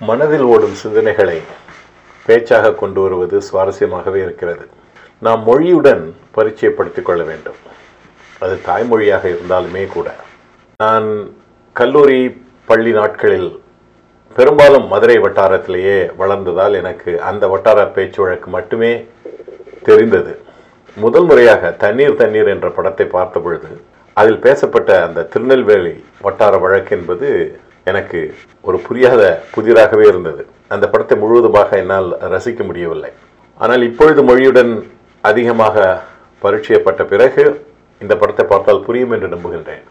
மனதில் ஓடும் சிந்தனைகளை பேச்சாக கொண்டு வருவது சுவாரஸ்யமாகவே இருக்கிறது. நாம் மொழியுடன் பரிச்சயப்படுத்திக் கொள்ள வேண்டும். அது தாய்மொழியாக இருந்தாலுமே கூட. நான் கல்லூரி பள்ளி நாட்களில் பெரும்பாலும் மதுரை வட்டாரத்திலேயே வளர்ந்ததால் எனக்கு அந்த வட்டார பேச்சு வழக்கு மட்டுமே தெரிந்தது. முதல் முறையாக தண்ணீர் தண்ணீர் என்ற படத்தை பார்த்த பொழுது அதில் பேசப்பட்ட அந்த திருநெல்வேலி வட்டார வழக்கு என்பது எனக்கு ஒரு புரியாத புதிராகவே இருந்தது. அந்த படத்தை முழுவதுமாக என்னால் ரசிக்க முடியவில்லை. ஆனால் இப்பொழுது மொழியுடன் அதிகமாக பரிச்சயப்பட்ட பிறகு இந்த படத்தை பார்த்தால் புரியும் என்று நம்புகின்றேன்.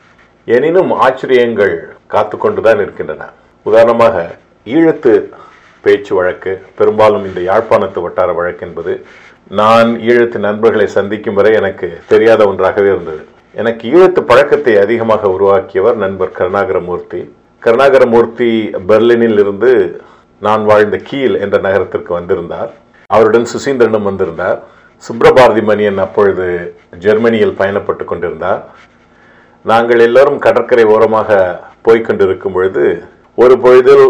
எனினும் ஆச்சரியங்கள் காத்து கொண்டுதான் இருக்கின்றன. உதாரணமாக ஈழத்து பேச்சு வழக்கு பெரும்பாலும் இந்த யாழ்ப்பாணத்து வட்டார வழக்கு என்பது நான் ஈழத்து நண்பர்களை சந்திக்கும் வரை எனக்கு தெரியாத ஒன்றாகவே இருந்தது. எனக்கு ஈழத்து பழக்கத்தை அதிகமாக உருவாக்கியவர் நண்பர் கருணாகரமூர்த்தி. கருணாகரமூர்த்தி பெர்லினில் இருந்து நான் வாழ்ந்த கீல் என்ற நகரத்திற்கு வந்திருந்தார். அவருடன் சுசீந்திரனும் வந்திருந்தார். சுப்ரபாரதி மணியன் அப்பொழுது ஜெர்மனியில் பயணப்பட்டு கொண்டிருந்தார். நாங்கள் எல்லோரும் கடற்கரை ஓரமாக போய்கொண்டிருக்கும் பொழுது ஒரு பொழுதில்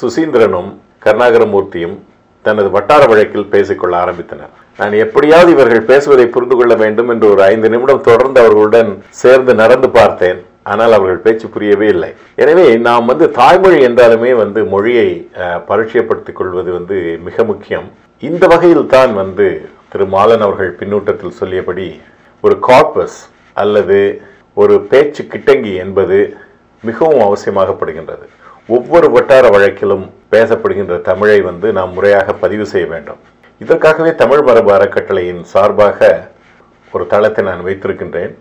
சுசீந்திரனும் கருணாகரமூர்த்தியும் தனது வட்டார வழக்கில் பேசிக்கொள்ள ஆரம்பித்தனர். நான் எப்படியாவது இவர்கள் பேசுவதை புரிந்து கொள்ள வேண்டும் என்று ஒரு ஐந்து நிமிடம் தொடர்ந்து அவர்களுடன் சேர்ந்து நடந்து பார்த்தேன். ஆனால் அவர்கள் பேச்சு புரியவே இல்லை. எனவே நாம் வந்து தாய்மொழி என்றாலுமே வந்து மொழியை அஹ், பரிச்சயப்படுத்திக் கொள்வது வந்து மிக முக்கியம். இந்த வகையில் தான் வந்து திரு மாலன் அவர்கள் பின்னூட்டத்தில் சொல்லியபடி ஒரு கார்பஸ் அல்லது ஒரு பேச்சு கிட்டங்கி என்பது மிகவும் அவசியமாகப்படுகின்றது ஒவ்வொரு வட்டார வழக்கிலும் பேசப்படுகின்ற தமிழை வந்து நாம் முறையாக பதிவு செய்ய வேண்டும். இதற்காகவே தமிழ் மரபு அறக்கட்டளையின் சார்பாக ஒரு தளத்தை நான் வைத்திருக்கின்றேன்.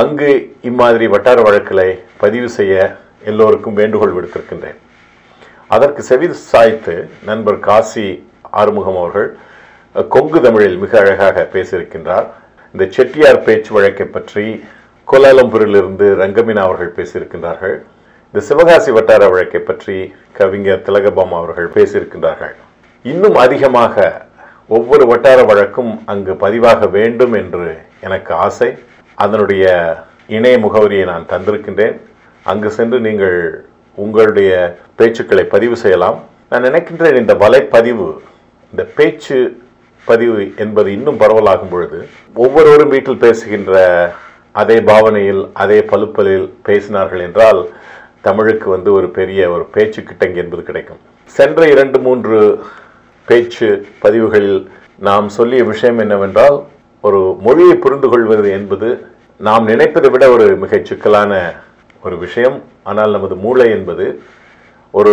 அங்கு இம்மாதிரி வட்டார வழக்குகளை பதிவு செய்ய எல்லோருக்கும் வேண்டுகோள் விடுத்திருக்கின்றேன். அதற்கு செவி சாய்த்து நண்பர் காசி ஆறுமுகம் அவர்கள் கொங்கு தமிழில் மிக அழகாக பேசியிருக்கின்றார். இந்த செட்டியார் பேச்சு வழக்கை பற்றி கோலாலம்பூரிலிருந்து ரங்கமினா அவர்கள் பேசியிருக்கின்றார்கள். இந்த சிவகாசி வட்டார வழக்கை பற்றி கவிஞர் திலகபாமா அவர்கள் பேசியிருக்கின்றார்கள். இன்னும் அதிகமாக ஒவ்வொரு வட்டார வழக்கும் அங்கு பதிவாக வேண்டும் என்று எனக்கு ஆசை. அதனுடைய இணைய முகவரியை நான் தந்திருக்கின்றேன். அங்கு சென்று நீங்கள் உங்களுடைய பேச்சுக்களை பதிவு செய்யலாம். நான் நினைக்கின்றேன் இந்த வலைப்பதிவு இந்த பேச்சு பதிவு என்பது இன்னும் பரவலாகும் பொழுது ஒவ்வொருவரும் வீட்டில் பேசுகின்ற அதே பாவனையில் அதே பழுப்பலில் பேசினார்கள் என்றால் தமிழுக்கு வந்து ஒரு பெரிய ஒரு பேச்சு கிட்டங்கி என்பது கிடைக்கும். சென்ற இரண்டு மூன்று பேச்சு பதிவுகளில் நாம் சொல்லிய விஷயம் என்னவென்றால் ஒரு மொழியை புரிந்து கொள்வது என்பது நாம் நினைப்பதை விட ஒரு மிகச் சிக்கலான ஒரு விஷயம். ஆனால் நமது மூளை என்பது ஒரு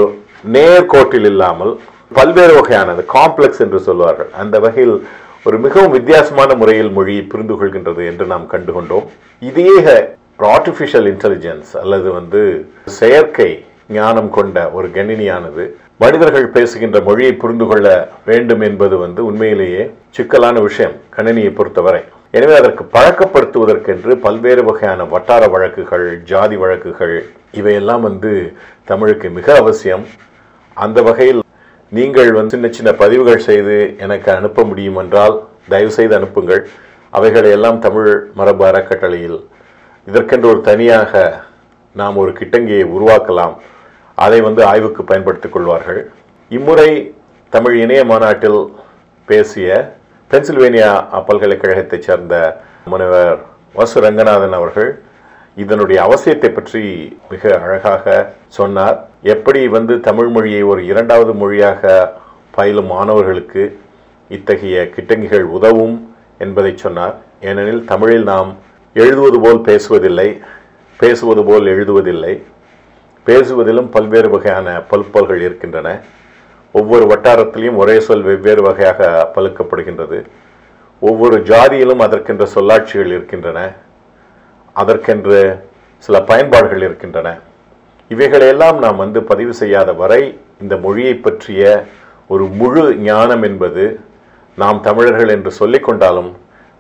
நேர்கோட்டில் இல்லாமல் பல்வேறு வகையானது காம்ப்ளெக்ஸ் என்று சொல்வார்கள். அந்த வகையில் ஒரு மிகவும் வித்தியாசமான முறையில் மொழியை புரிந்து கொள்கின்றது என்று நாம் கண்டுகொண்டோம். இதே ஆர்டிஃபிஷியல் இன்டெலிஜென்ஸ் அல்லது வந்து செயற்கை ஞானம் கொண்ட ஒரு கணினியானது மனிதர்கள் பேசுகின்ற மொழியை புரிந்து கொள்ள வேண்டும் என்பது வந்து உண்மையிலேயே சிக்கலான விஷயம் கணினியை பொறுத்தவரை. எனவே அதற்கு பழக்கப்படுத்துவதற்கென்று பல்வேறு வகையான வட்டார வழக்குகள் ஜாதி வழக்குகள் இவையெல்லாம் வந்து தமிழுக்கு மிக அவசியம். அந்த வகையில் நீங்கள் வந்து சின்ன சின்ன பதிவுகள் செய்து எனக்கு அனுப்ப முடியும் என்றால் தயவு செய்து அனுப்புங்கள். அவைகளை எல்லாம் தமிழ் மரபு அறக்கட்டளையில் இதற்கென்று ஒரு தனியாக நாம் ஒரு கிட்டங்கியை உருவாக்கலாம். அதை வந்து ஆய்வுக்கு பயன்படுத்திக் கொள்வார்கள். இம்முறை தமிழ் இணைய மாநாட்டில் பேசிய பென்சில்வேனியா பல்கலைக்கழகத்தைச் சேர்ந்த முனைவர் வசு ரங்கநாதன் அவர்கள் இதனுடைய அவசியத்தை பற்றி மிக அழகாக சொன்னார். எப்படி வந்து தமிழ் மொழியை ஒரு இரண்டாவது மொழியாக பயிலும் மாணவர்களுக்கு இத்தகைய கிட்டங்கிகள் உதவும் என்பதை சொன்னார். ஏனெனில் தமிழில் நாம் எழுதுவது போல் பேசுவதில்லை பேசுவது போல் எழுதுவதில்லை. பேசுவதிலும் பல்வேறு வகையான பல்பல்கள் இருக்கின்றன. ஒவ்வொரு வட்டாரத்திலையும் ஒரே சொல் வெவ்வேறு வகையாக பழுக்கப்படுகின்றது ஒவ்வொரு ஜாதியிலும் அதற்கென்ற சொல்லாட்சிகள் இருக்கின்றன. அதற்கென்று சில பயன்பாடுகள் இருக்கின்றன. இவைகளையெல்லாம் நாம் வந்து பதிவு செய்யாத வரை இந்த மொழியை பற்றிய ஒரு முழு ஞானம் என்பது நாம் தமிழர்கள் என்று சொல்லிக்கொண்டாலும்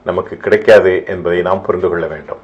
நமக்கு கிடைக்காது என்பதை நாம் புரிந்து கொள்ள வேண்டும்.